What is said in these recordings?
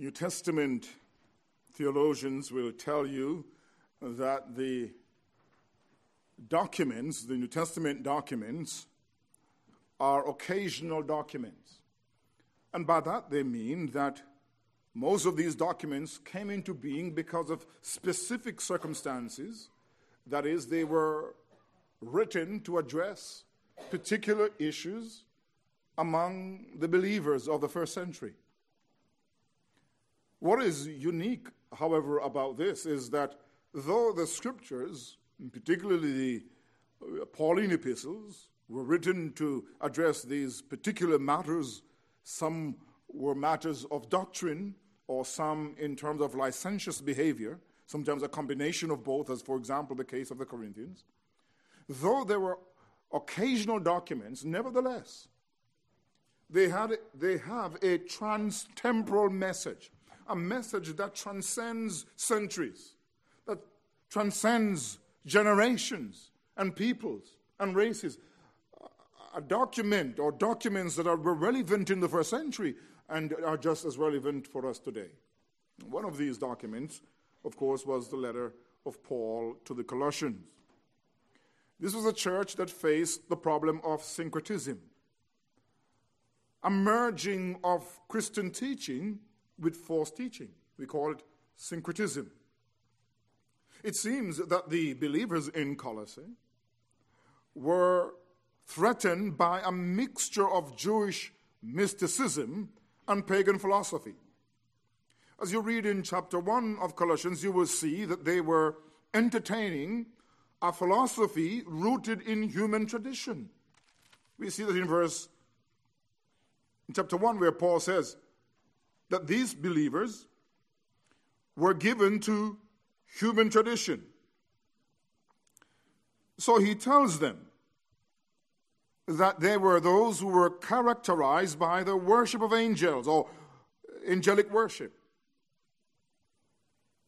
New Testament theologians will tell you that the documents, the New Testament documents, are occasional documents. And by that they mean that most of these documents came into being because of specific circumstances. That is, they were written to address particular issues among the believers of the first century. What is unique, however, about this is that though the scriptures, particularly the uh, Pauline epistles, were written to address these particular matters, some were matters of doctrine, or some in terms of licentious behavior, sometimes a combination of both, as for example the case of the Corinthians. Though there were occasional documents, nevertheless, they, had, they have a trans-temporal message, a message that transcends centuries, that transcends generations and peoples and races. A document or documents that are relevant in the first century and are just as relevant for us today. One of these documents, of course, was the letter of Paul to the Colossians. This was a church that faced the problem of syncretism, a merging of Christian teaching with false teaching. We call it syncretism. It seems that the believers in Colossae were threatened by a mixture of Jewish mysticism and pagan philosophy. As you read in chapter 1 of Colossians, you will see that they were entertaining a philosophy rooted in human tradition. We see that in verse in chapter 1 where Paul says that these believers were given to human tradition. So he tells them that they were those who were characterized by the worship of angels or angelic worship.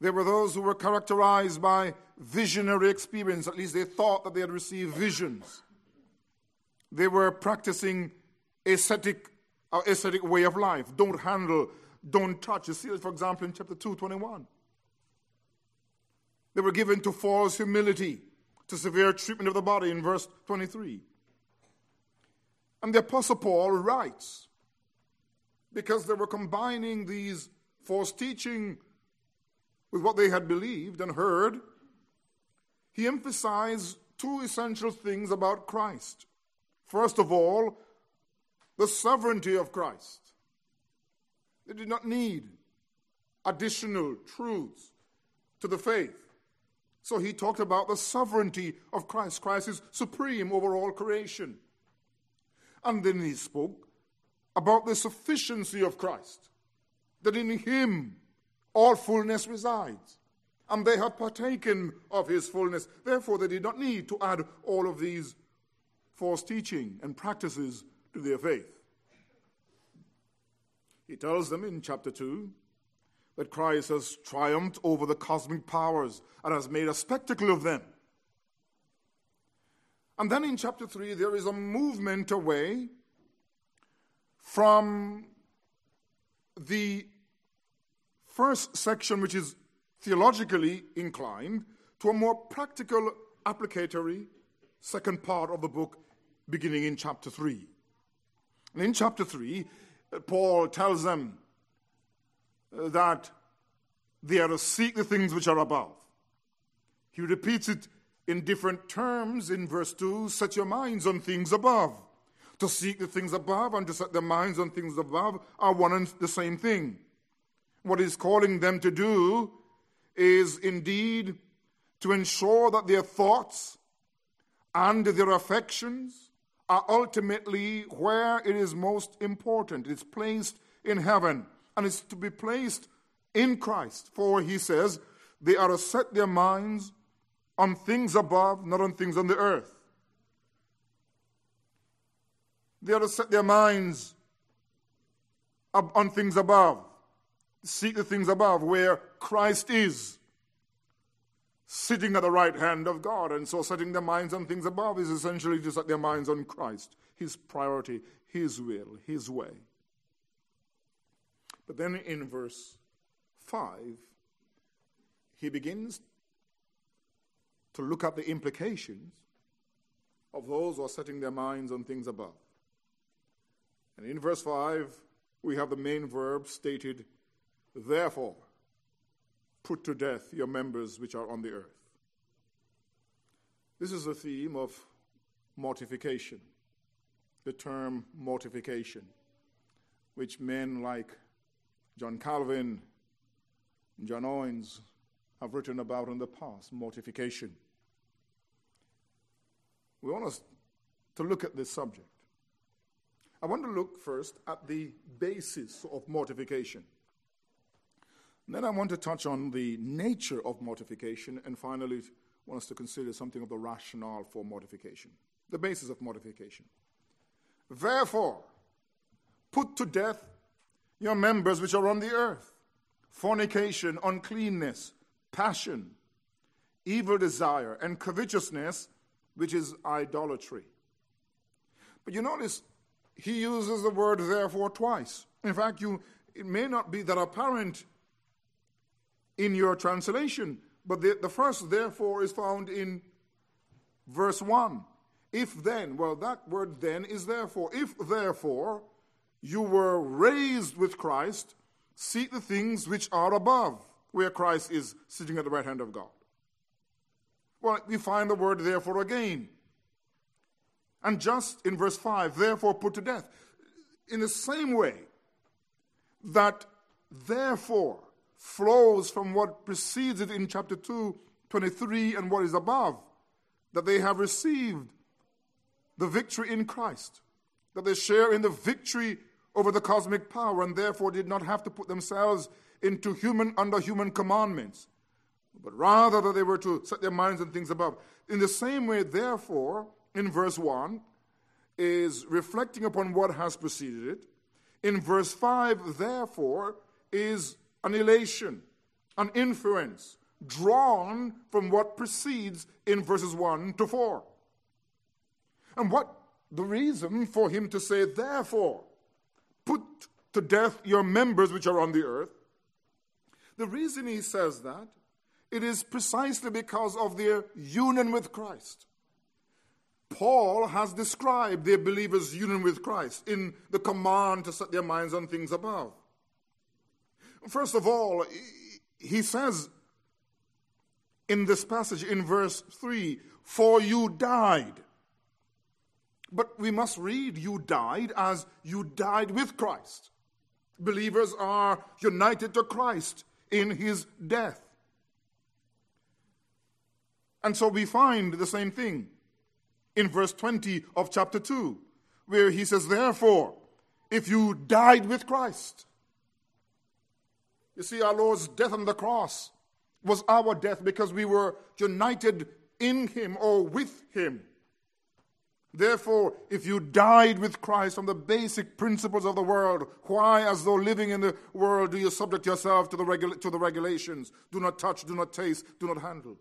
They were those who were characterized by visionary experience. At least they thought that they had received visions. They were practicing ascetic, uh, ascetic way of life. Don't handle, don't touch. You see for example, in chapter 2, 21. They were given to false humility, to severe treatment of the body in verse 23. And the Apostle Paul writes, because they were combining these false teaching with what they had believed and heard, he emphasized two essential things about Christ. First of all, the sovereignty of Christ. They did not need additional truths to the faith. So he talked about the sovereignty of Christ. Christ is supreme over all creation. And then he spoke about the sufficiency of Christ, that in him all fullness resides. And they have partaken of his fullness. Therefore, they did not need to add all of these false teaching and practices to their faith. He tells them in chapter 2 that Christ has triumphed over the cosmic powers and has made a spectacle of them. And then in chapter 3, there is a movement away from the first section, which is theologically inclined, to a more practical, applicatory second part of the book, beginning in chapter 3. And in chapter 3, Paul tells them that they are to seek the things which are above. He repeats it in different terms in verse 2 set your minds on things above. To seek the things above and to set their minds on things above are one and the same thing. What he's calling them to do is indeed to ensure that their thoughts and their affections are ultimately where it is most important. It's placed in heaven and it's to be placed in Christ. For he says, they are to set their minds on things above, not on things on the earth. They are to set their minds on things above. Seek the things above where Christ is, sitting at the right hand of God. And so setting their minds on things above is essentially to set their minds on Christ, His priority, His will, His way. But then in verse 5, he begins to look at the implications of those who are setting their minds on things above. And in verse 5, we have the main verb stated, therefore, put to death your members which are on the earth. This is the theme of mortification, the term mortification, which men like John Calvin, and John Owens have written about in the past mortification. We want us to look at this subject. I want to look first at the basis of mortification. And then I want to touch on the nature of mortification, and finally, want us to consider something of the rationale for mortification, the basis of mortification. Therefore, put to death your members which are on the earth fornication, uncleanness, passion, evil desire, and covetousness, which is idolatry. But you notice he uses the word therefore twice. In fact, you, it may not be that apparent in your translation, but the, the first therefore is found in verse 1. If then, well, that word then is therefore. If therefore you were raised with Christ, seek the things which are above, where Christ is sitting at the right hand of God. Well, we find the word therefore again. And just in verse 5, therefore put to death. In the same way that therefore flows from what precedes it in chapter 2, 23, and what is above, that they have received the victory in Christ, that they share in the victory over the cosmic power, and therefore did not have to put themselves into human under human commandments, but rather that they were to set their minds on things above. In the same way, therefore, in verse 1 is reflecting upon what has preceded it. In verse 5, therefore, is an illation, an inference drawn from what precedes in verses 1 to 4. And what the reason for him to say, therefore, put to death your members which are on the earth. The reason he says that, it is precisely because of their union with Christ. Paul has described the believers' union with Christ in the command to set their minds on things above. First of all, he says in this passage in verse 3 For you died. But we must read you died as you died with Christ. Believers are united to Christ in his death. And so we find the same thing in verse 20 of chapter 2, where he says, Therefore, if you died with Christ, you see, our Lord's death on the cross was our death because we were united in Him or with Him. Therefore, if you died with Christ on the basic principles of the world, why, as though living in the world, do you subject yourself to the, regula- to the regulations? Do not touch, do not taste, do not handle.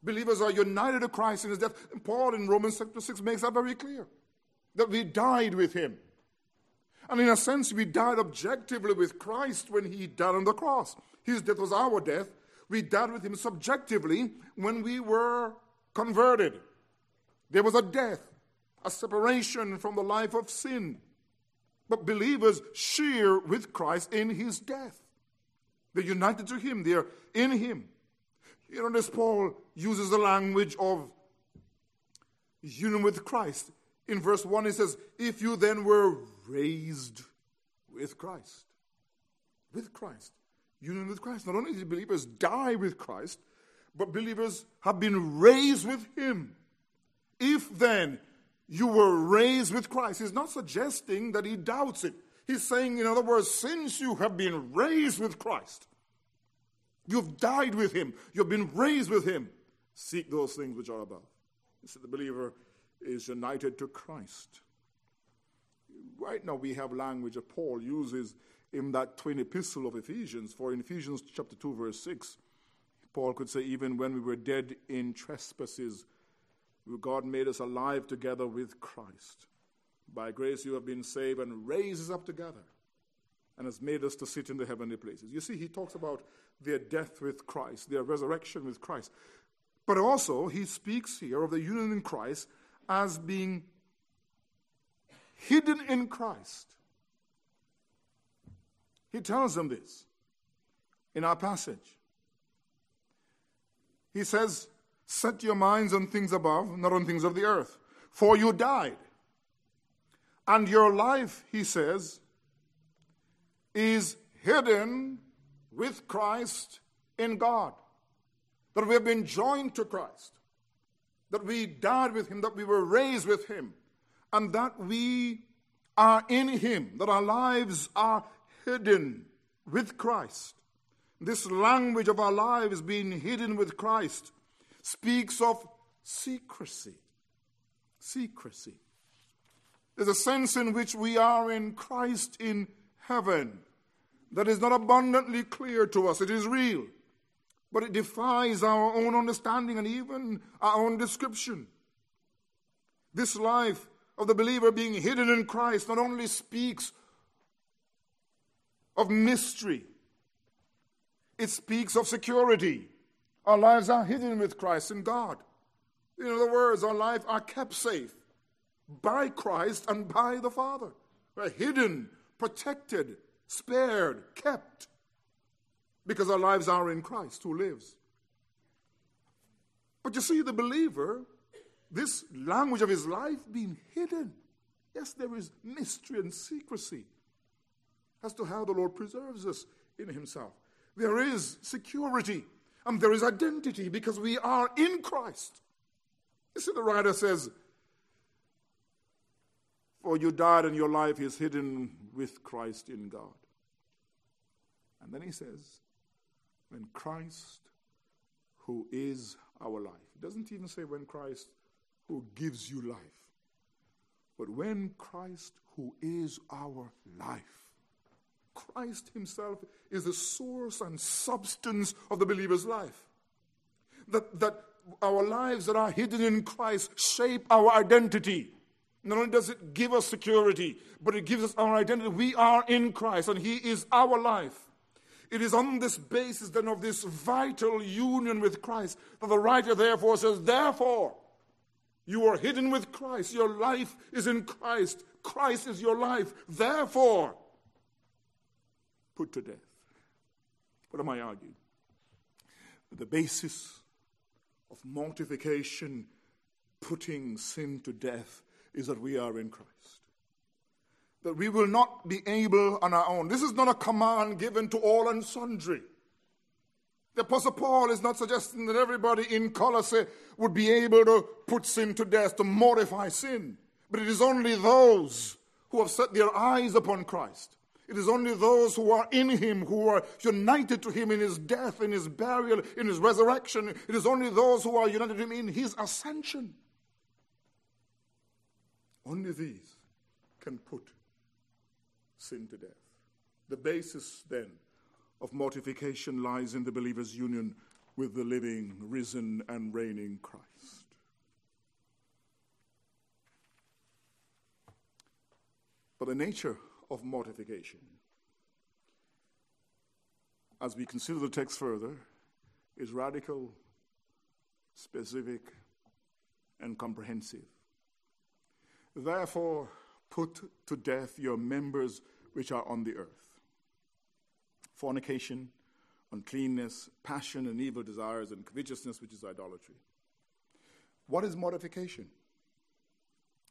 Believers are united to Christ in his death. And Paul in Romans chapter 6 makes that very clear that we died with him. And in a sense, we died objectively with Christ when he died on the cross. His death was our death. We died with him subjectively when we were converted. There was a death, a separation from the life of sin. But believers share with Christ in his death. They're united to him, they're in him. You know, this Paul uses the language of union with Christ. In verse 1, he says, If you then were raised with Christ. With Christ. Union with Christ. Not only did believers die with Christ, but believers have been raised with Him. If then you were raised with Christ, He's not suggesting that He doubts it. He's saying, in other words, since you have been raised with Christ, you've died with Him, you've been raised with Him, seek those things which are above. See, the believer is united to Christ. Right now, we have language that Paul uses in that twin epistle of Ephesians. For in Ephesians chapter 2, verse 6, Paul could say, Even when we were dead in trespasses, God made us alive together with Christ. By grace you have been saved and raised up together. and has made us to sit in the heavenly places. You see, he talks about their death with Christ, their resurrection with Christ. But also, he speaks here of the union in Christ as being hidden in Christ. He tells them this in our passage. He says, Set your minds on things above, not on things of the earth, for you died. And your life, he says, is hidden with Christ in God. That we have been joined to Christ, that we died with him, that we were raised with him, and that we are in him, that our lives are hidden with Christ. This language of our lives being hidden with Christ speaks of secrecy. Secrecy. There's a sense in which we are in Christ in heaven that is not abundantly clear to us. It is real, but it defies our own understanding and even our own description. This life of the believer being hidden in Christ not only speaks of mystery, it speaks of security. Our lives are hidden with Christ in God. In other words, our lives are kept safe by Christ and by the Father. We're hidden, protected, spared, kept, because our lives are in Christ who lives. But you see, the believer, this language of his life being hidden. Yes, there is mystery and secrecy as to how the Lord preserves us in himself. There is security and there is identity because we are in Christ. You see, the writer says, For you died and your life is hidden with Christ in God. And then he says, when Christ, who is our life, doesn't even say when Christ, who gives you life, but when Christ, who is our life, Christ Himself is the source and substance of the believer's life. That, that our lives that are hidden in Christ shape our identity. Not only does it give us security, but it gives us our identity. We are in Christ and He is our life. It is on this basis then of this vital union with Christ that the writer therefore says, Therefore, you are hidden with Christ. Your life is in Christ. Christ is your life. Therefore, put to death. What am I arguing? The basis of mortification, putting sin to death, is that we are in Christ. That we will not be able on our own. This is not a command given to all and sundry. The Apostle Paul is not suggesting that everybody in Colossae would be able to put sin to death, to mortify sin. But it is only those who have set their eyes upon Christ. It is only those who are in Him, who are united to Him in His death, in His burial, in His resurrection. It is only those who are united to Him in His ascension only these can put sin to death. The basis then of mortification lies in the believer's union with the living, risen, and reigning Christ. But the nature of mortification, as we consider the text further, is radical, specific, and comprehensive. Therefore, put to death your members which are on the earth fornication, uncleanness, passion, and evil desires, and covetousness, which is idolatry. What is mortification?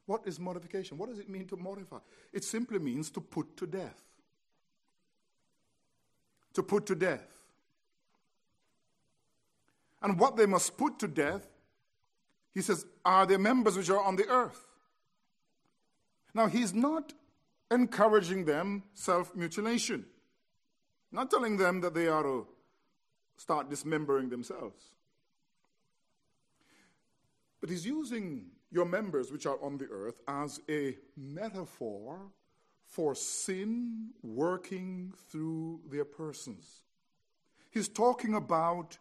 What is mortification? What does it mean to mortify? It simply means to put to death. To put to death. And what they must put to death, he says, are their members which are on the earth. Now, he's not encouraging them self mutilation, not telling them that they are to start dismembering themselves. But he's using your members, which are on the earth, as a metaphor for sin working through their persons. He's talking about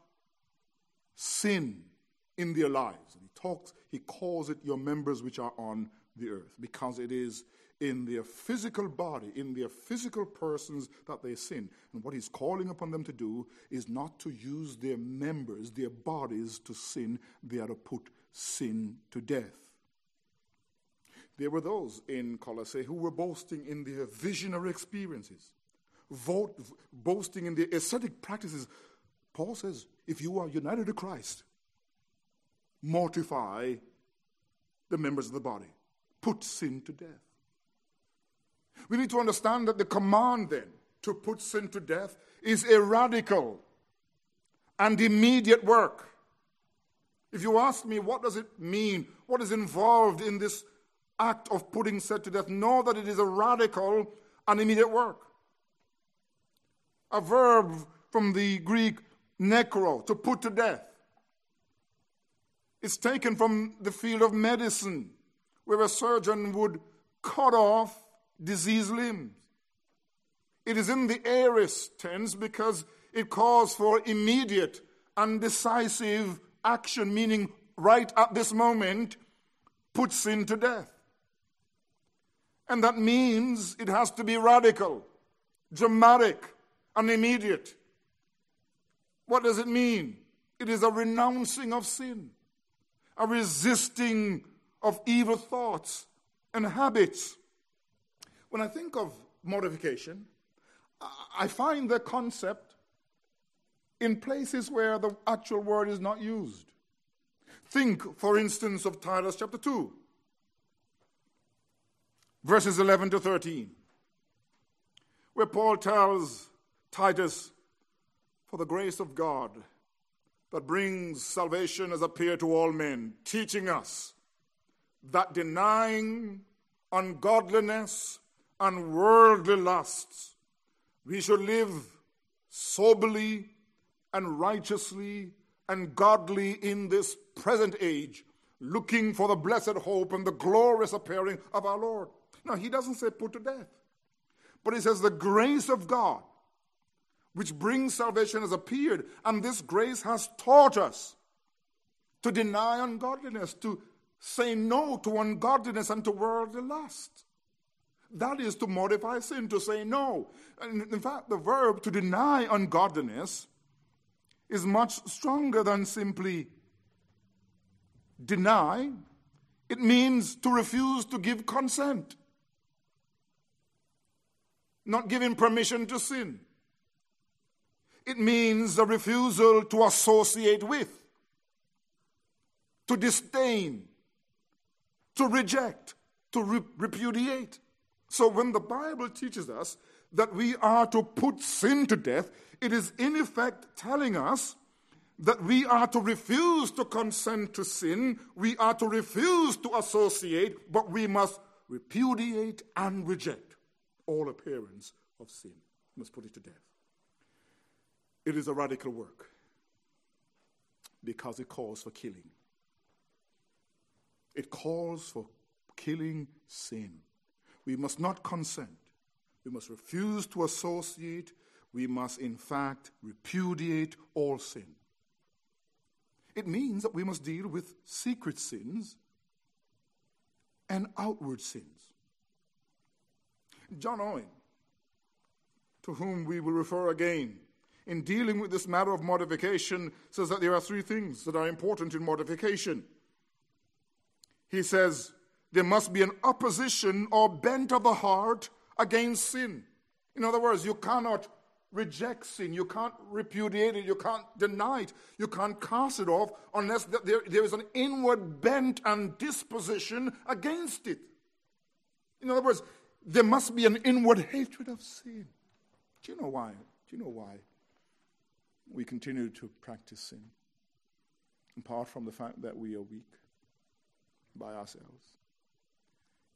sin in their lives. He talks, he calls it your members which are on the earth because it is in their physical body, in their physical persons that they sin. And what he's calling upon them to do is not to use their members, their bodies to sin, they are to put sin to death. There were those in Colossae who were boasting in their visionary experiences, vote, boasting in their ascetic practices. Paul says, if you are united to Christ, mortify the members of the body, put sin to death. We need to understand that the command then to put sin to death is a radical and immediate work. If you ask me, what does it mean? What is involved in this act of putting sin to death? Know that it is a radical and immediate work. A verb from the Greek necro, to put to death. It's taken from the field of medicine, where a surgeon would cut off diseased limbs. It is in the aorist tense because it calls for immediate and decisive action, meaning right at this moment, put sin to death. And that means it has to be radical, dramatic, and immediate. What does it mean? It is a renouncing of sin, a resisting of evil thoughts and habits. When I think of mortification, I find the concept in places where the actual word is not used. Think, for instance, of Titus chapter 2, verses 11 to 13, where Paul tells Titus, For the grace of God that brings salvation has appeared to all men, teaching us that denying ungodliness and worldly lusts, we should live soberly and righteously and godly in this present age, looking for the blessed hope and the glorious appearing of our Lord. Now, he doesn't say put to death, but he says the grace of God, which brings salvation, has appeared, and this grace has taught us to deny ungodliness, to say no to ungodliness and to worldly lust. That is to mortify sin, to say no. And in fact, the verb to deny ungodliness is much stronger than simply deny. It means to refuse to give consent, not giving permission to sin. It means a refusal to associate with, to disdain, to reject, to re- repudiate. So when the Bible teaches us that we are to put sin to death, it is in effect telling us that we are to refuse to consent to sin, we are to refuse to associate, but we must repudiate and reject all appearance of sin. We must put it to death. It is a radical work because it calls for killing. It calls for killing sin. We must not consent. We must refuse to associate. We must, in fact, repudiate all sin. It means that we must deal with secret sins and outward sins. John Owen, to whom we will refer again, in dealing with this matter of mortification, says that there are three things that are important in mortification. He says, there must be an opposition or bent of the heart against sin. In other words, you cannot reject sin, you can't repudiate it, you can't deny it, you can't cast it off unless there, there is an inward bent and disposition against it. In other words, there must be an inward hatred of sin. Do you know why? Do you know why we continue to practice sin? Apart from the fact that we are weak by ourselves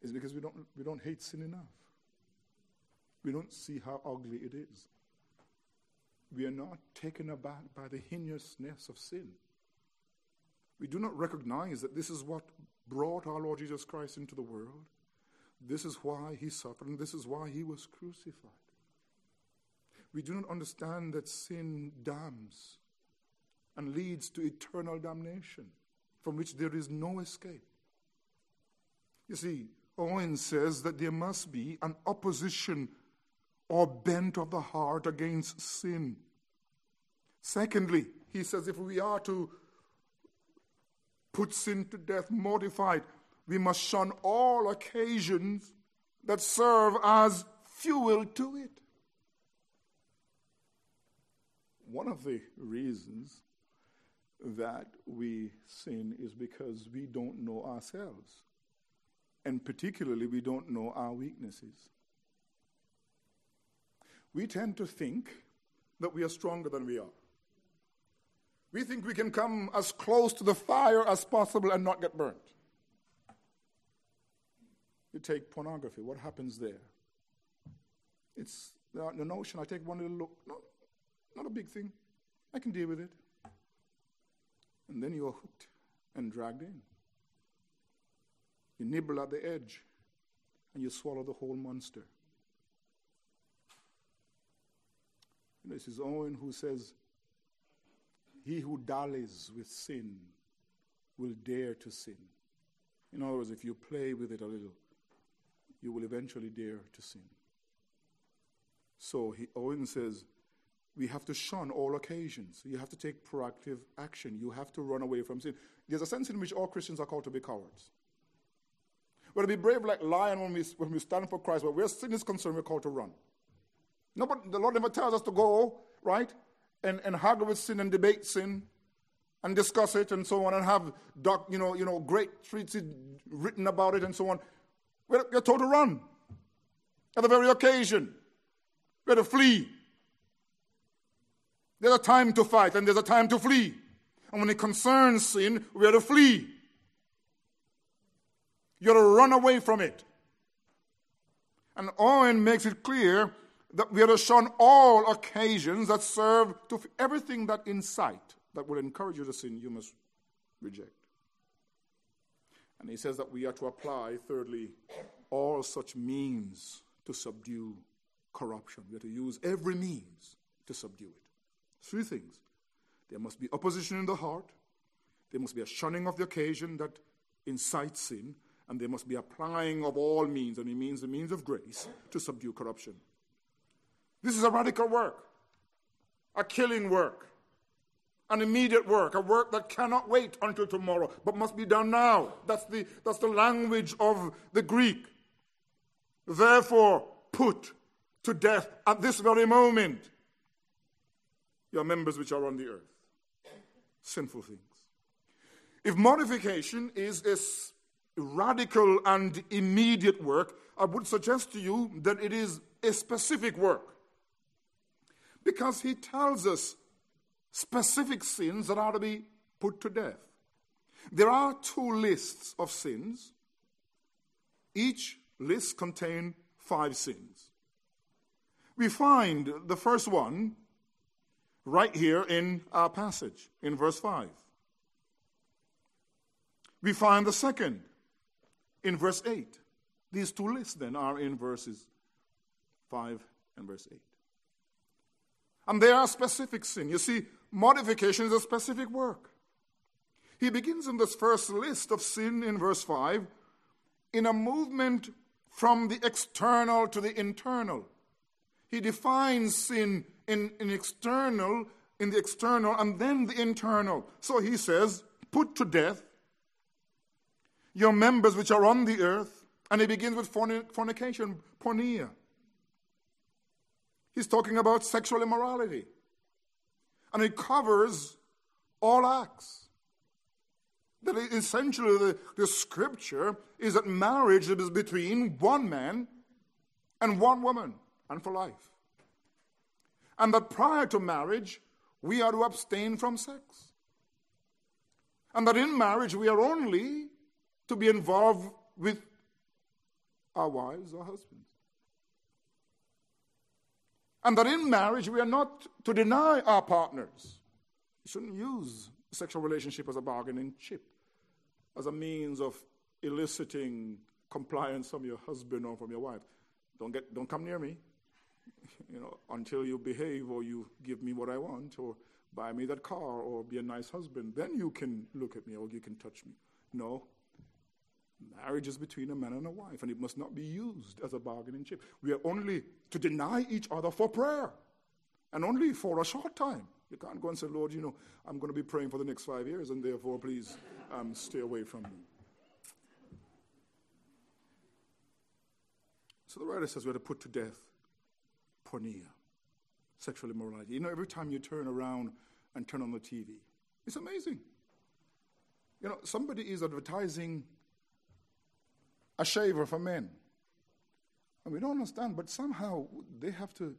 is because we don't, we don't hate sin enough. We don't see how ugly it is. We are not taken aback by the heinousness of sin. We do not recognize that this is what brought our Lord Jesus Christ into the world. This is why he suffered, and this is why he was crucified. We do not understand that sin damns and leads to eternal damnation from which there is no escape. You see, Owen says that there must be an opposition or bent of the heart against sin. Secondly, he says if we are to put sin to death, mortify it, we must shun all occasions that serve as fuel to it. One of the reasons that we sin is because we don't know ourselves. And particularly, we don't know our weaknesses. We tend to think that we are stronger than we are. We think we can come as close to the fire as possible and not get burnt. You take pornography, what happens there? It's the notion I take one little look, no, not a big thing. I can deal with it. And then you're hooked and dragged in. You nibble at the edge and you swallow the whole monster. this is Owen who says, He who dallies with sin will dare to sin. In other words, if you play with it a little, you will eventually dare to sin. So he, Owen says, we have to shun all occasions. You have to take proactive action. You have to run away from sin. There's a sense in which all Christians are called to be cowards. We're to be brave like lion when we, when we stand for Christ, but where sin is concerned, we're called to run. No, but the Lord never tells us to go, right, and, and haggle with sin and debate sin and discuss it and so on and have doc, you know, you know, great treatises written about it and so on. We're, we're told to run at the very occasion. We're to flee. There's a time to fight and there's a time to flee. And when it concerns sin, we're to flee. You're to run away from it. And Owen makes it clear that we are to shun all occasions that serve to everything that incite, that will encourage you to sin, you must reject. And he says that we are to apply, thirdly, all such means to subdue corruption. We are to use every means to subdue it. Three things. There must be opposition in the heart, there must be a shunning of the occasion that incites sin, and they must be applying of all means, and he means the means of grace, to subdue corruption. This is a radical work, a killing work, an immediate work, a work that cannot wait until tomorrow, but must be done now. That's the, that's the language of the Greek. Therefore, put to death at this very moment your members which are on the earth. Sinful things. If mortification is a radical and immediate work, I would suggest to you that it is a specific work. Because he tells us specific sins that are to be put to death. There are two lists of sins. Each list contains five sins. We find the first one right here in our passage, in verse 5. We find the second in verse 8. These two lists then are in verses 5 and verse 8. And they are specific sin. You see, mortification is a specific work. He begins in this first list of sin in verse 5 in a movement from the external to the internal. He defines sin in, in external, in the external, and then the internal. So he says, put to death your members which are on the earth. And he begins with fornication, porneia. He's talking about sexual immorality. And it covers all acts. That essentially the, the scripture is that marriage is between one man and one woman, and for life and that prior to marriage, we are to abstain from sex. And that in marriage, we are only to be involved with our wives or husbands. And that in marriage, we are not to deny our partners. You shouldn't use sexual relationship as a bargaining chip, as a means of eliciting compliance from your husband or from your wife. Don't, get, don't come near me you know, until you behave or you give me what I want or buy me that car or be a nice husband, then you can look at me or you can touch me. No. Marriage is between a man and a wife, and it must not be used as a bargaining chip. We are only to deny each other for prayer, and only for a short time. You can't go and say, Lord, you know, I'm going to be praying for the next five years, and therefore, please um, stay away from me. So the writer says we are to put to death porneia, sexual immorality. You know, every time you turn around and turn on the TV, it's amazing. You know, somebody is advertising a shaver for men. And we don't understand, but somehow they have to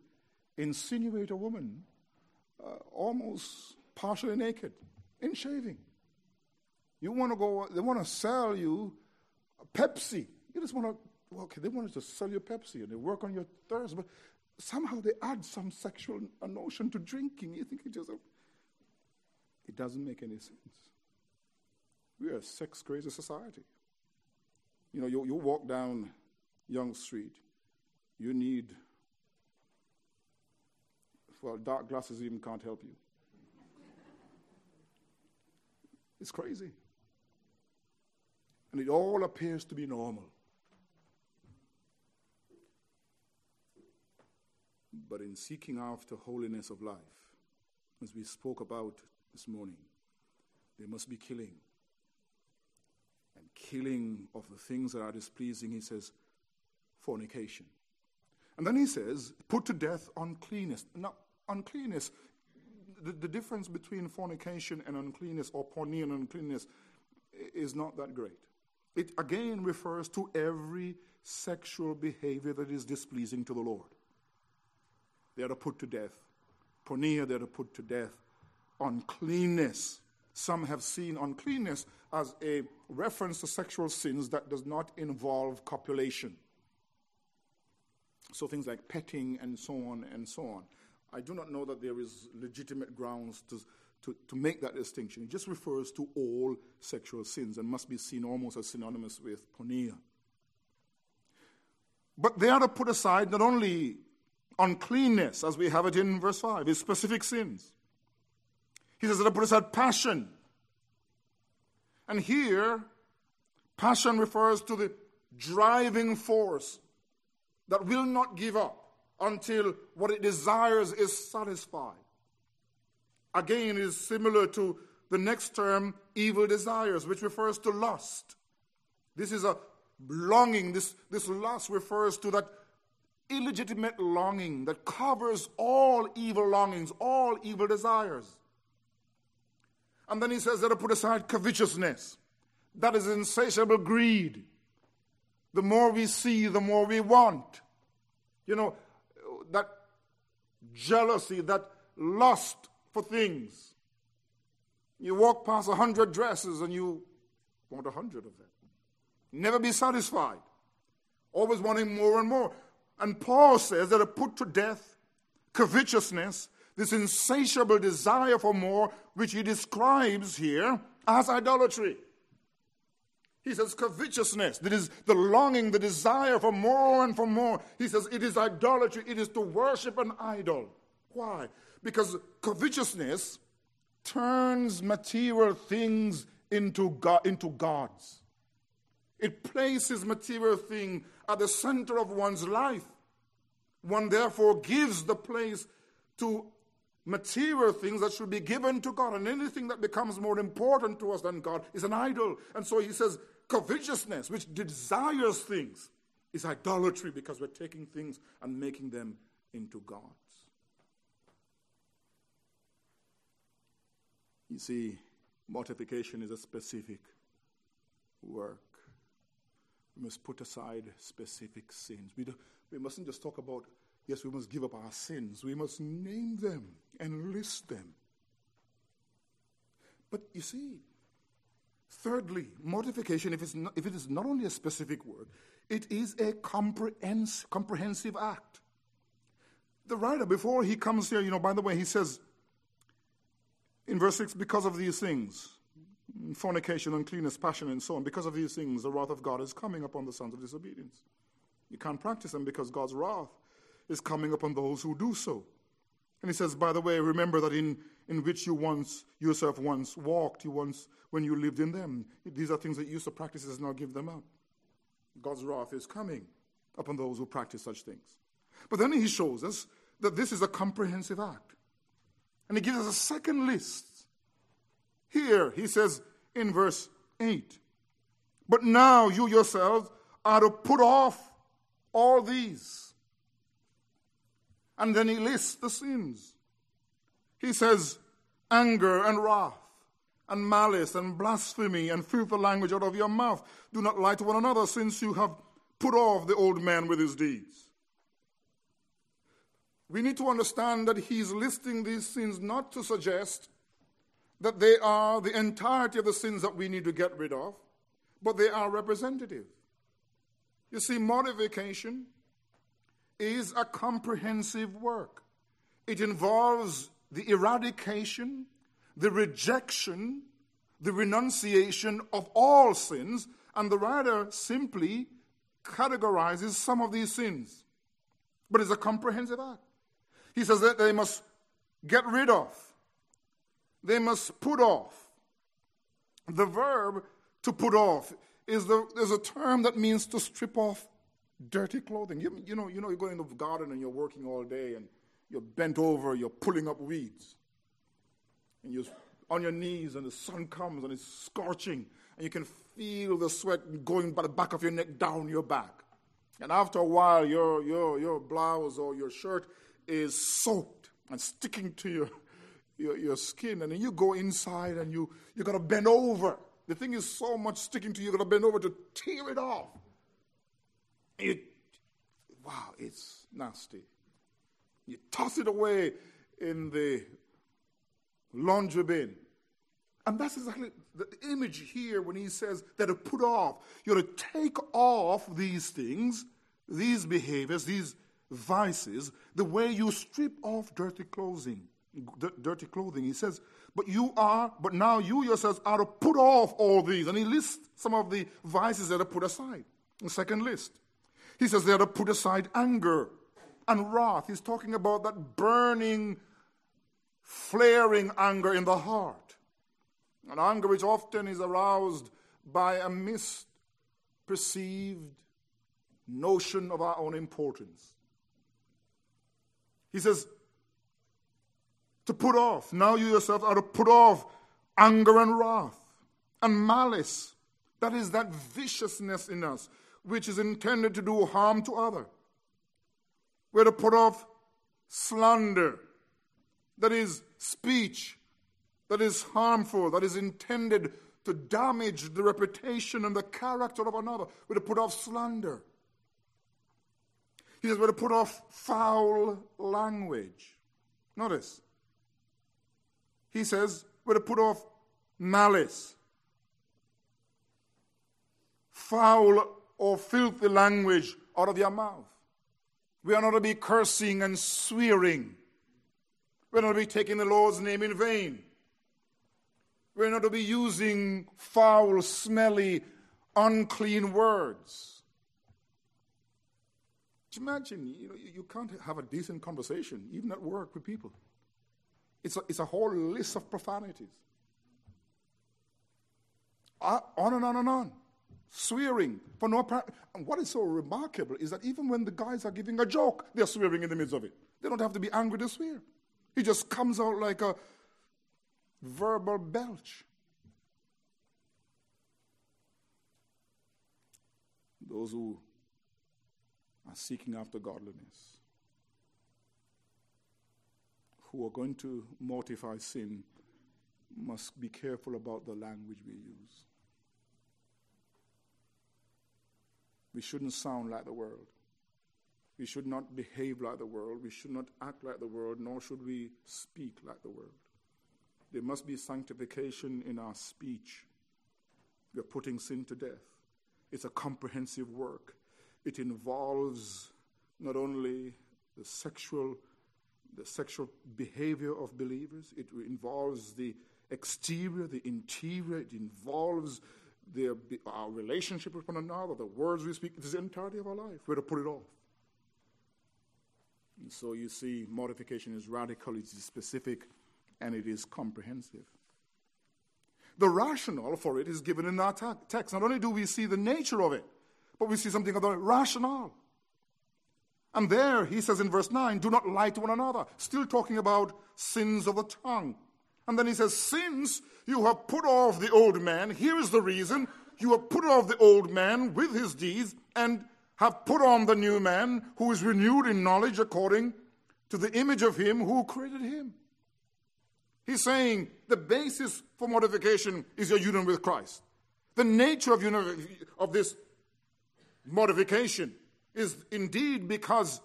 insinuate a woman uh, almost partially naked in shaving. You want to go, they want to sell you Pepsi. You just want to, okay, they want to sell you Pepsi and they work on your thirst, but somehow they add some sexual notion to drinking. You think it just, it doesn't make any sense. We are a sex crazy society. You know, you, you walk down Yonge Street, you need, well, dark glasses even can't help you. It's crazy. And it all appears to be normal. But in seeking after holiness of life, as we spoke about this morning, there must be killing killing of the things that are displeasing, he says, fornication. And then he says, put to death uncleanness. Now, uncleanness, the, the difference between fornication and uncleanness, or porneia and uncleanness, is not that great. It again refers to every sexual behavior that is displeasing to the Lord. They are to put to death. Porneia, they are to put to death. Uncleanness. Some have seen uncleanness as a reference to sexual sins that does not involve copulation. So things like petting and so on and so on. I do not know that there is legitimate grounds to, to, to make that distinction. It just refers to all sexual sins and must be seen almost as synonymous with porneia. But they are to put aside not only uncleanness, as we have it in verse 5, his specific sins. He says that to put aside passion, and here, passion refers to the driving force that will not give up until what it desires is satisfied. Again, it is similar to the next term, evil desires, which refers to lust. This is a longing. This, this lust refers to that illegitimate longing that covers all evil longings, all evil desires. And then he says that to put aside covetousness. That is insatiable greed. The more we see, the more we want. You know, that jealousy, that lust for things. You walk past a hundred dresses and you want a hundred of them. Never be satisfied. Always wanting more and more. And Paul says that to put to death covetousness this insatiable desire for more, which he describes here as idolatry. He says covetousness, that is the longing, the desire for more and for more. He says it is idolatry, it is to worship an idol. Why? Because covetousness turns material things into, God, into gods. It places material thing at the center of one's life. One therefore gives the place to material things that should be given to God. And anything that becomes more important to us than God is an idol. And so he says, covetousness, which desires things, is idolatry because we're taking things and making them into gods. You see, mortification is a specific work. We must put aside specific sins. We, do, we mustn't just talk about Yes, we must give up our sins. We must name them and list them. But you see, thirdly, mortification, if, it's not, if it is not only a specific word, it is a comprehens- comprehensive act. The writer, before he comes here, you know, by the way, he says in verse 6 because of these things, fornication, uncleanness, passion, and so on, because of these things, the wrath of God is coming upon the sons of disobedience. You can't practice them because God's wrath is coming upon those who do so. And he says, by the way, remember that in, in which you once yourself once walked, you once when you lived in them. These are things that you used to practice, now give them up. God's wrath is coming upon those who practice such things. But then he shows us that this is a comprehensive act. And he gives us a second list. Here, he says in verse 8, But now you yourselves are to put off all these. And then he lists the sins. He says, anger and wrath, and malice, and blasphemy, and filthy language out of your mouth. Do not lie to one another, since you have put off the old man with his deeds. We need to understand that he's listing these sins not to suggest that they are the entirety of the sins that we need to get rid of, but they are representative. You see, mortification is a comprehensive work. It involves the eradication, the rejection, the renunciation of all sins, and the writer simply categorizes some of these sins. But it's a comprehensive act. He says that they must get rid of, they must put off. The verb to put off is, the, is a term that means to strip off dirty clothing. You, you, know, you know, you go in the garden and you're working all day and you're bent over, you're pulling up weeds. And you're on your knees and the sun comes and it's scorching and you can feel the sweat going by the back of your neck down your back. And after a while, your, your, your blouse or your shirt is soaked and sticking to your, your, your skin. And then you go inside and you, you got to bend over. The thing is so much sticking to you, you got to bend over to tear it off. It, wow, it's nasty. You toss it away in the laundry bin. And that's exactly the image here when he says that to put off. You're to take off these things, these behaviors, these vices, the way you strip off dirty clothing. D- dirty clothing. He says, but you are, but now you yourselves are to put off all these. And he lists some of the vices that are put aside. The second list. He says they are to put aside anger and wrath. He's talking about that burning, flaring anger in the heart. An anger which often is aroused by a misperceived notion of our own importance. He says, to put off. Now you yourself are to put off anger and wrath and malice. That is that viciousness in us which is intended to do harm to other. We're to put off slander, that is speech that is harmful, that is intended to damage the reputation and the character of another. We're to put off slander. He says we're to put off foul language. Notice. He says we're to put off malice. Foul or filthy language out of your mouth. We are not to be cursing and swearing. We're not to be taking the Lord's name in vain. We're not to be using foul, smelly, unclean words. Imagine, you, know, you can't have a decent conversation, even at work with people. It's a, it's a whole list of profanities. On and on and on swearing for no apparent. And what is so remarkable is that even when the guys are giving a joke, they're swearing in the midst of it. They don't have to be angry to swear. It just comes out like a verbal belch. Those who are seeking after godliness, who are going to mortify sin, must be careful about the language we use. We shouldn't sound like the world. We should not behave like the world. We should not act like the world, nor should we speak like the world. There must be sanctification in our speech. We are putting sin to death. It's a comprehensive work. It involves not only the sexual, the sexual behavior of believers, it involves the exterior, the interior, it involves the, our relationship with one another, the words we speak, it is the entirety of our life. We're to put it off. And so you see, mortification is radical, it is specific, and it is comprehensive. The rationale for it is given in our text. Not only do we see the nature of it, but we see something of the rationale. And there he says in verse 9, do not lie to one another, still talking about sins of the tongue. And then he says, Since you have put off the old man, here is the reason you have put off the old man with his deeds and have put on the new man who is renewed in knowledge according to the image of him who created him. He's saying the basis for mortification is your union with Christ. The nature of, union, of this mortification is indeed because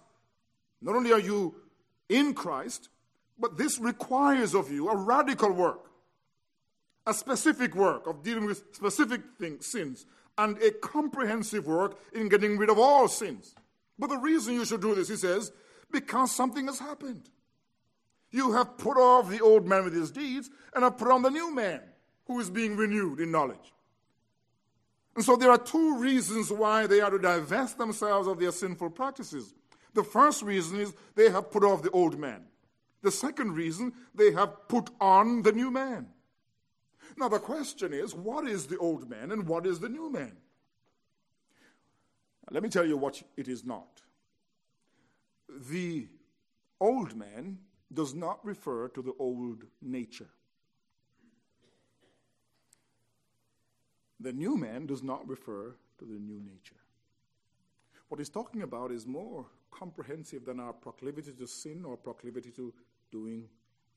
not only are you in Christ, but this requires of you a radical work, a specific work of dealing with specific things, sins, and a comprehensive work in getting rid of all sins. But the reason you should do this, he says, because something has happened. You have put off the old man with his deeds and have put on the new man who is being renewed in knowledge. And so there are two reasons why they are to divest themselves of their sinful practices. The first reason is they have put off the old man. The second reason, they have put on the new man. Now, the question is what is the old man and what is the new man? Let me tell you what it is not. The old man does not refer to the old nature. The new man does not refer to the new nature. What he's talking about is more comprehensive than our proclivity to sin or proclivity to doing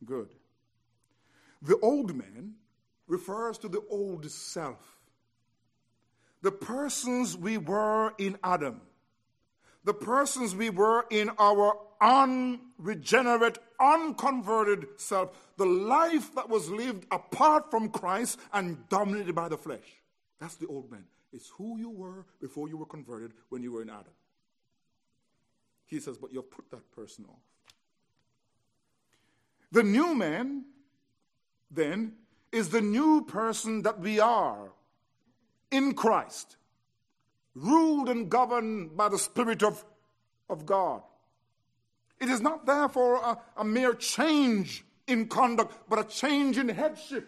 good. The old man refers to the old self. The persons we were in Adam, the persons we were in our unregenerate, unconverted self, the life that was lived apart from Christ and dominated by the flesh. That's the old man. It's who you were before you were converted when you were in Adam. He says, but you've put that person off. The new man, then, is the new person that we are in Christ, ruled and governed by the Spirit of, of God. It is not therefore a, a mere change in conduct, but a change in headship.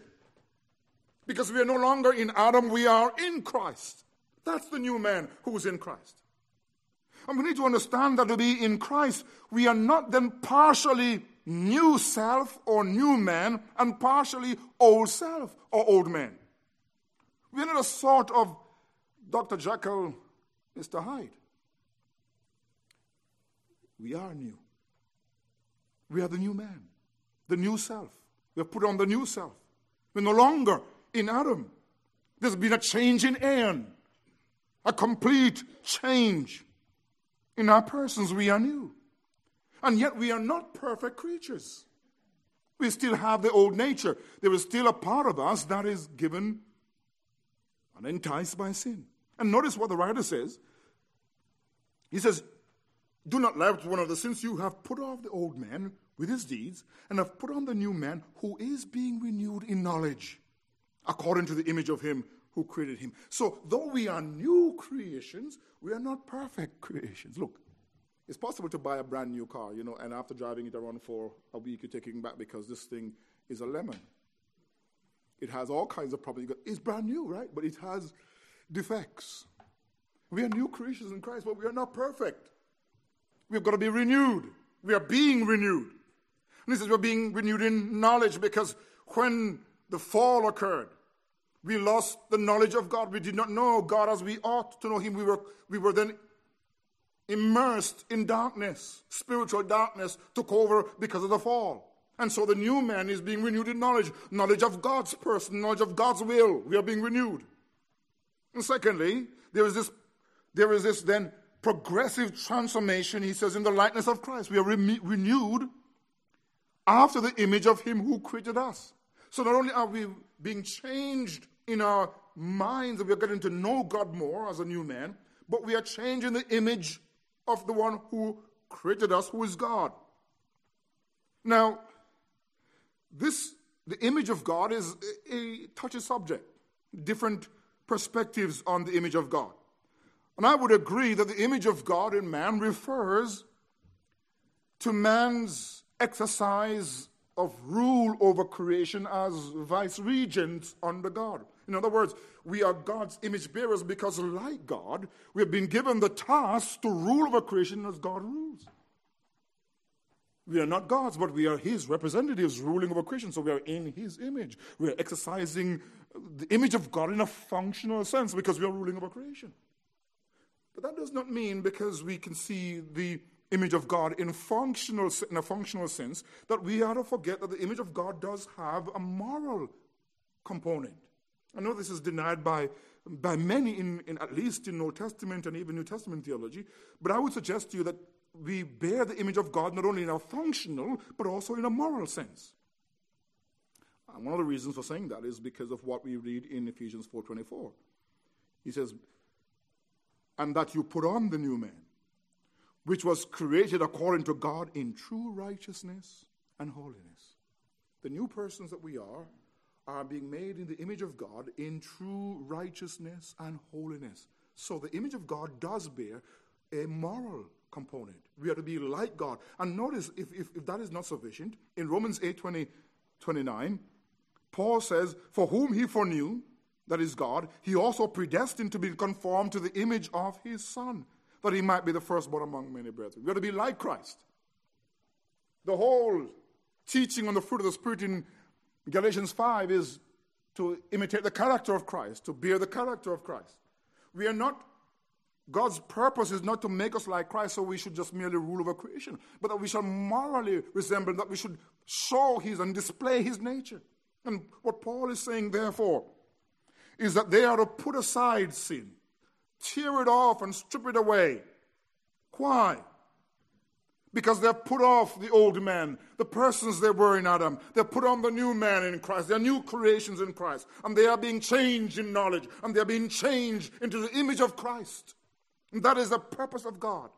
Because we are no longer in Adam, we are in Christ. That's the new man who is in Christ. And we need to understand that to be in Christ, we are not then partially new self or new man and partially old self or old man. We're not a sort of Dr. Jekyll, Mr. Hyde. We are new. We are the new man, the new self. We have put on the new self. We're no longer in Adam. There's been a change in Aaron, a complete change in our persons. We are new. And yet we are not perfect creatures. We still have the old nature. There is still a part of us that is given and enticed by sin. And notice what the writer says. He says, Do not to one another, since you have put off the old man with his deeds, and have put on the new man who is being renewed in knowledge, according to the image of him who created him. So, though we are new creations, we are not perfect creations. Look, it's possible to buy a brand new car, you know, and after driving it around for a week, you're taking it back because this thing is a lemon. It has all kinds of problems. It's brand new, right? But it has defects. We are new creatures in Christ, but we are not perfect. We've got to be renewed. We are being renewed. And he says we're being renewed in knowledge because when the fall occurred, we lost the knowledge of God. We did not know God as we ought to know Him. We were, we were then immersed in darkness. Spiritual darkness took over because of the fall. And so the new man is being renewed in knowledge knowledge of God's person, knowledge of God's will. We are being renewed. And secondly, there is this, there is this then progressive transformation, he says, in the likeness of Christ. We are re- renewed after the image of him who created us. So not only are we being changed in our minds, we are getting to know God more as a new man, but we are changing the image of the one who created us, who is God. Now, this, the image of God is a, touchy subject, different perspectives on the image of God. And I would agree that the image of God in man refers to man's exercise of rule over creation as vice regents under God. In other words, we are God's image bearers because, like God, we have been given the task to rule over creation as God rules. We are not God's, but we are His representatives ruling over creation. So we are in His image. We are exercising the image of God in a functional sense because we are ruling over creation. But that does not mean because we can see the image of God in, functional, in a functional sense that we are to forget that the image of God does have a moral component. I know this is denied by, by many, in, in, at least in Old Testament and even New Testament theology, but I would suggest to you that we bear the image of God not only in a functional, but also in a moral sense. And one of the reasons for saying that is because of what we read in Ephesians 4.24. He says, and that you put on the new man, which was created according to God in true righteousness and holiness. The new persons that we are are being made in the image of God in true righteousness and holiness. So the image of God does bear a moral component. We are to be like God. And notice, if, if, if that is not sufficient, in Romans 8 20, 29, Paul says, For whom he foreknew, that is God, he also predestined to be conformed to the image of his Son, that he might be the firstborn among many brethren. We are to be like Christ. The whole teaching on the fruit of the Spirit in Galatians 5 is to imitate the character of Christ, to bear the character of Christ. We are not, God's purpose is not to make us like Christ so we should just merely rule over creation, but that we shall morally resemble, that we should show his and display his nature. And what Paul is saying, therefore, is that they are to put aside sin, tear it off, and strip it away. Why? Because they've put off the old man, the persons they were in Adam. They've put on the new man in Christ. They're new creations in Christ. And they are being changed in knowledge. And they're being changed into the image of Christ. And that is the purpose of God.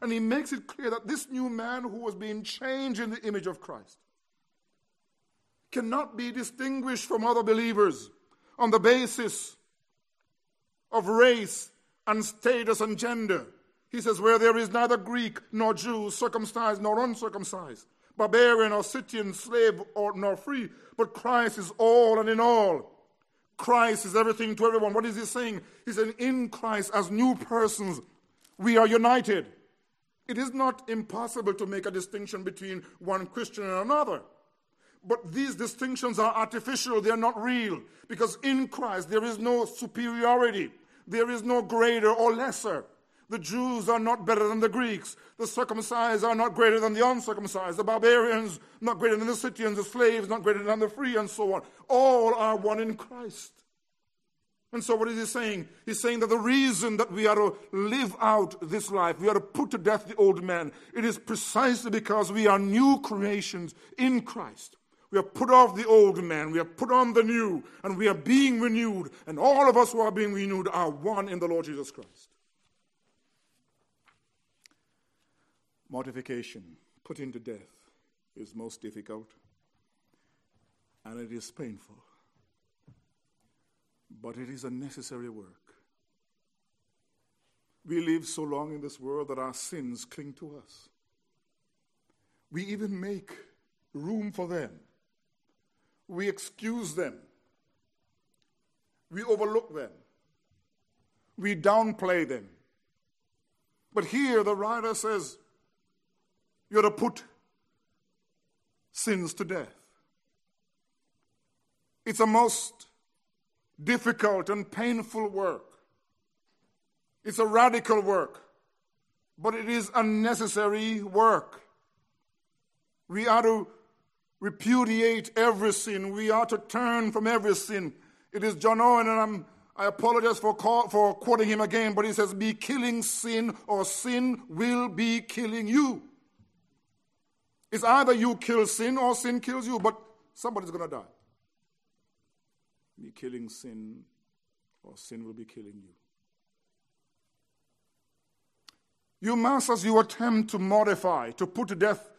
And he makes it clear that this new man who was being changed in the image of Christ cannot be distinguished from other believers on the basis of race and status and gender. He says, Where there is neither Greek nor Jew, circumcised nor uncircumcised, barbarian or Scythian, slave or nor free, but Christ is all and in all. Christ is everything to everyone. What is he saying? He's saying, In Christ, as new persons, we are united. It is not impossible to make a distinction between one Christian and another. But these distinctions are artificial, they are not real. Because in Christ there is no superiority, there is no greater or lesser. The Jews are not better than the Greeks. The circumcised are not greater than the uncircumcised. The barbarians not greater than the Scythians. The slaves not greater than the free, and so on. All are one in Christ. And so, what is he saying? He's saying that the reason that we are to live out this life, we are to put to death the old man, it is precisely because we are new creations in Christ. We have put off the old man, we have put on the new, and we are being renewed. And all of us who are being renewed are one in the Lord Jesus Christ. Mortification, putting to death, is most difficult and it is painful. But it is a necessary work. We live so long in this world that our sins cling to us. We even make room for them we excuse them, we overlook them, we downplay them. But here the writer says, you're to put sins to death. It's a most difficult and painful work. It's a radical work, but it is a necessary work. We are to repudiate every sin. We are to turn from every sin. It is John Owen, and I'm, I apologize for, call, for quoting him again, but he says, Be killing sin, or sin will be killing you. It's either you kill sin or sin kills you, but somebody's going to die. Be killing sin, or sin will be killing you. You must, as you attempt to mortify, to put to death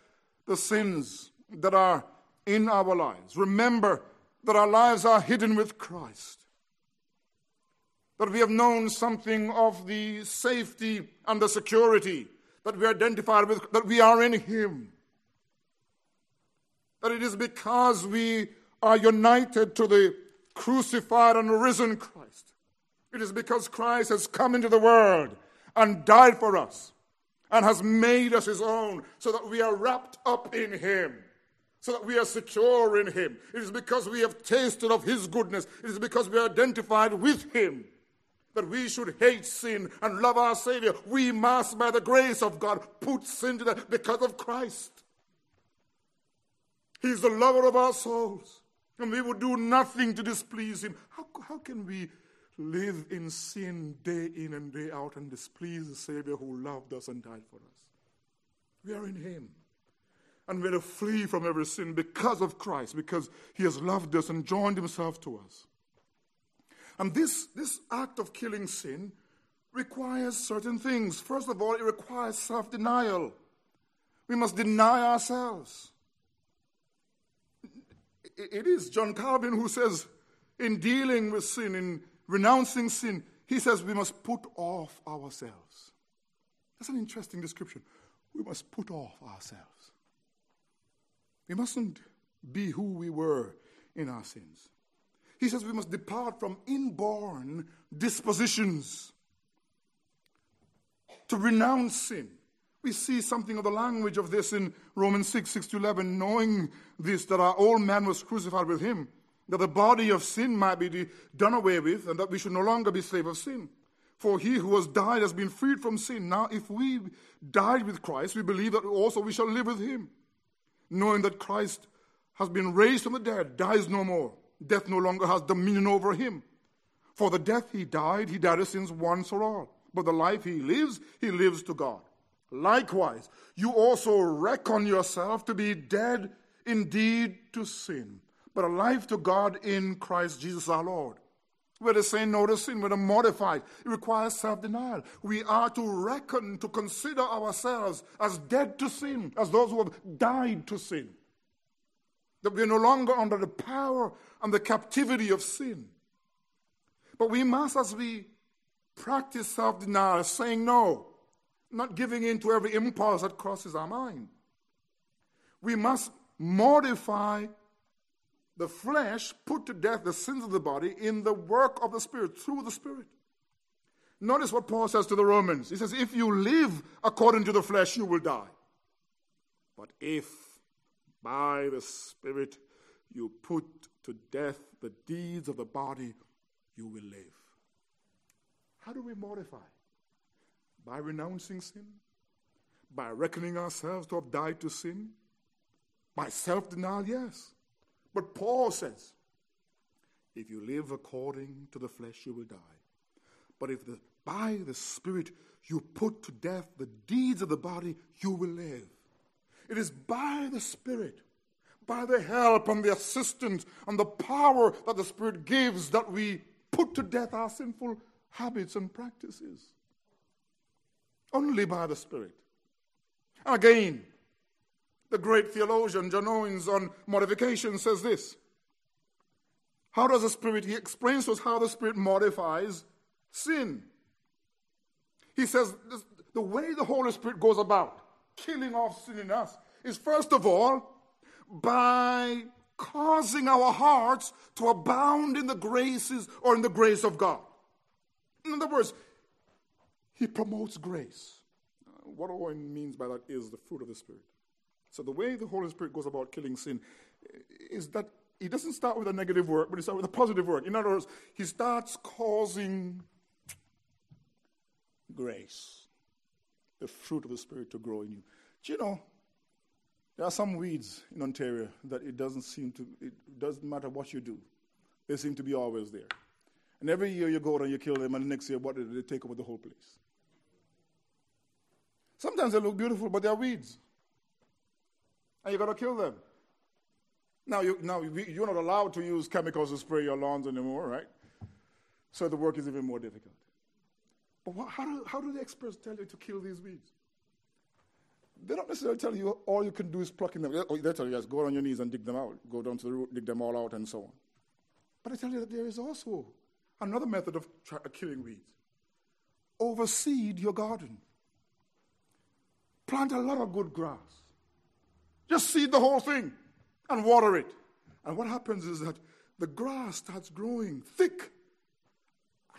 the sins that are in our lives. Remember that our lives are hidden with Christ. That we have known something of the safety and the security that we identify with, that we are in Him. That it is because we are united to the crucified and risen Christ. It is because Christ has come into the world and died for us and has made us His own so that we are wrapped up in Him so that we are secure in Him. It is because we have tasted of His goodness. It is because we are identified with Him that we should hate sin and love our Savior. We must, by the grace of God, put sin to death because of Christ. He's the lover of our souls, and we would do nothing to displease Him. How, how can we live in sin day in and day out and displease the Savior who loved us and died for us? We are in Him and we're to flee from every sin because of Christ, because He has loved us and joined Himself to us. And this, this act of killing sin requires certain things. First of all, it requires self denial. We must deny ourselves. It is John Calvin who says, in dealing with sin, in renouncing sin, he says we must put off ourselves. That's an interesting description. We must put off ourselves. We mustn't be who we were in our sins. He says we must depart from inborn dispositions to renounce sin. We see something of the language of this in Romans 6 6 to 11, knowing this, that our old man was crucified with him, that the body of sin might be done away with, and that we should no longer be slave of sin. For he who has died has been freed from sin. Now, if we died with Christ, we believe that also we shall live with him knowing that Christ has been raised from the dead, dies no more. Death no longer has dominion over him. For the death he died, he died of sins once for all. But the life he lives, he lives to God. Likewise, you also reckon yourself to be dead indeed to sin, but alive to God in Christ Jesus our Lord. We're to say no to sin, we're to mortify. It requires self denial. We are to reckon, to consider ourselves as dead to sin, as those who have died to sin. That we're no longer under the power and the captivity of sin. But we must, as we practice self denial, saying no, not giving in to every impulse that crosses our mind, we must mortify the flesh put to death the sins of the body in the work of the Spirit, through the Spirit. Notice what Paul says to the Romans. He says, If you live according to the flesh, you will die. But if by the Spirit you put to death the deeds of the body, you will live. How do we mortify? By renouncing sin? By reckoning ourselves to have died to sin? By self denial? Yes. But Paul says, if you live according to the flesh, you will die. But if the, by the Spirit you put to death the deeds of the body, you will live. It is by the Spirit, by the help and the assistance and the power that the Spirit gives that we put to death our sinful habits and practices. Only by the Spirit. Again, the great theologian John Owens on mortification says this. How does the Spirit, he explains to us how the Spirit mortifies sin. He says the way the Holy Spirit goes about killing off sin in us is first of all by causing our hearts to abound in the graces or in the grace of God. In other words, he promotes grace. Uh, what Owen means by that is the fruit of the Spirit. So the way the Holy Spirit goes about killing sin eh, is that he doesn't start with a negative work, but he starts with a positive work. In other words, he starts causing grace, the fruit of the Spirit to grow in you. Do you know, there are some weeds in Ontario that it doesn't seem to, it doesn't matter what you do, they seem to be always there. And every year you go out and you kill them, and the next year, what do they take over the whole place? Sometimes they look beautiful, but they're weeds and you've got to kill them. Now, you, now you're not allowed to use chemicals to spray your lawns anymore, right? So the work is even more difficult. But what, how, do, how do the experts tell you to kill these weeds? They don't necessarily tell you all you can do is plucking them. They tell you just go on your knees and dig them out, go down to the root, dig them all out, and so on. But I tell you that there is also another method of killing weeds. Overseed your garden. Plant a lot of good grass. Just seed the whole thing and water it. And what happens is that the grass starts growing thick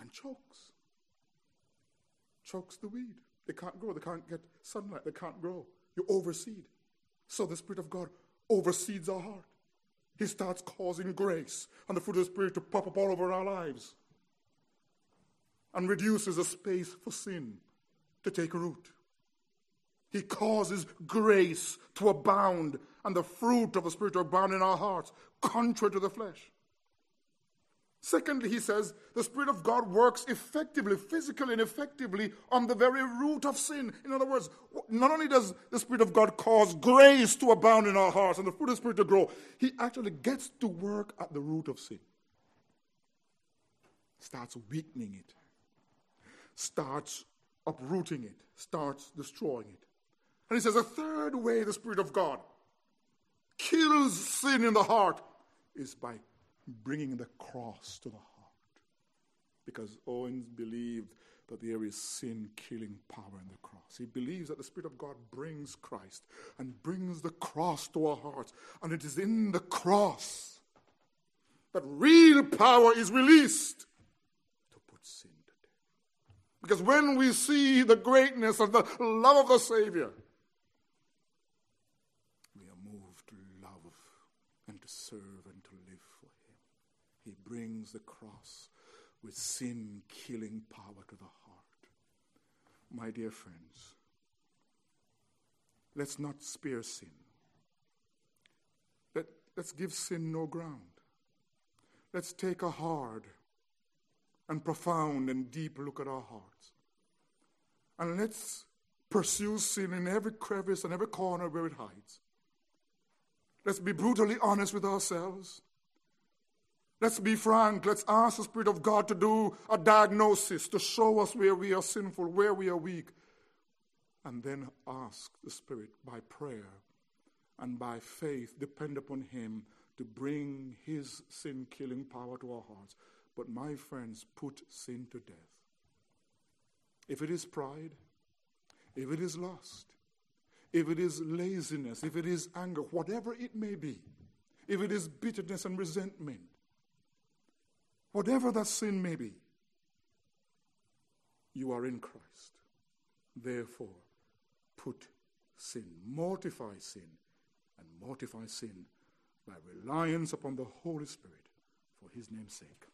and chokes. Chokes the weed. They can't grow. They can't get sunlight. They can't grow. You overseed. So the Spirit of God overseeds our heart. He starts causing grace and the fruit of the Spirit to pop up all over our lives and reduces the space for sin to take root. He causes grace to abound and the fruit of the Spirit to abound in our hearts, contrary to the flesh. Secondly, he says the Spirit of God works effectively, physically and effectively on the very root of sin. In other words, not only does the Spirit of God cause grace to abound in our hearts and the fruit of the Spirit to grow, he actually gets to work at the root of sin. Starts weakening it, starts uprooting it, starts destroying it. And he says a third way the Spirit of God kills sin in the heart is by bringing the cross to the heart. Because Owens believed that there is sin killing power in the cross. He believes that the Spirit of God brings Christ and brings the cross to our hearts. And it is in the cross that real power is released to put sin to death. Because when we see the greatness of the love of the Savior, we are moved to love and to serve he brings the cross with sin killing power to the heart. My dear friends, let's not spare sin. Let, let's give sin no ground. Let's take a hard and profound and deep look at our hearts. And let's pursue sin in every crevice and every corner where it hides. Let's be brutally honest with ourselves. Let's be frank. Let's ask the Spirit of God to do a diagnosis, to show us where we are sinful, where we are weak. And then ask the Spirit by prayer and by faith, depend upon Him to bring His sin killing power to our hearts. But my friends, put sin to death. If it is pride, if it is lust, if it is laziness, if it is anger, whatever it may be, if it is bitterness and resentment, Whatever that sin may be, you are in Christ. Therefore, put sin, mortify sin, and mortify sin by reliance upon the Holy Spirit for his name's sake.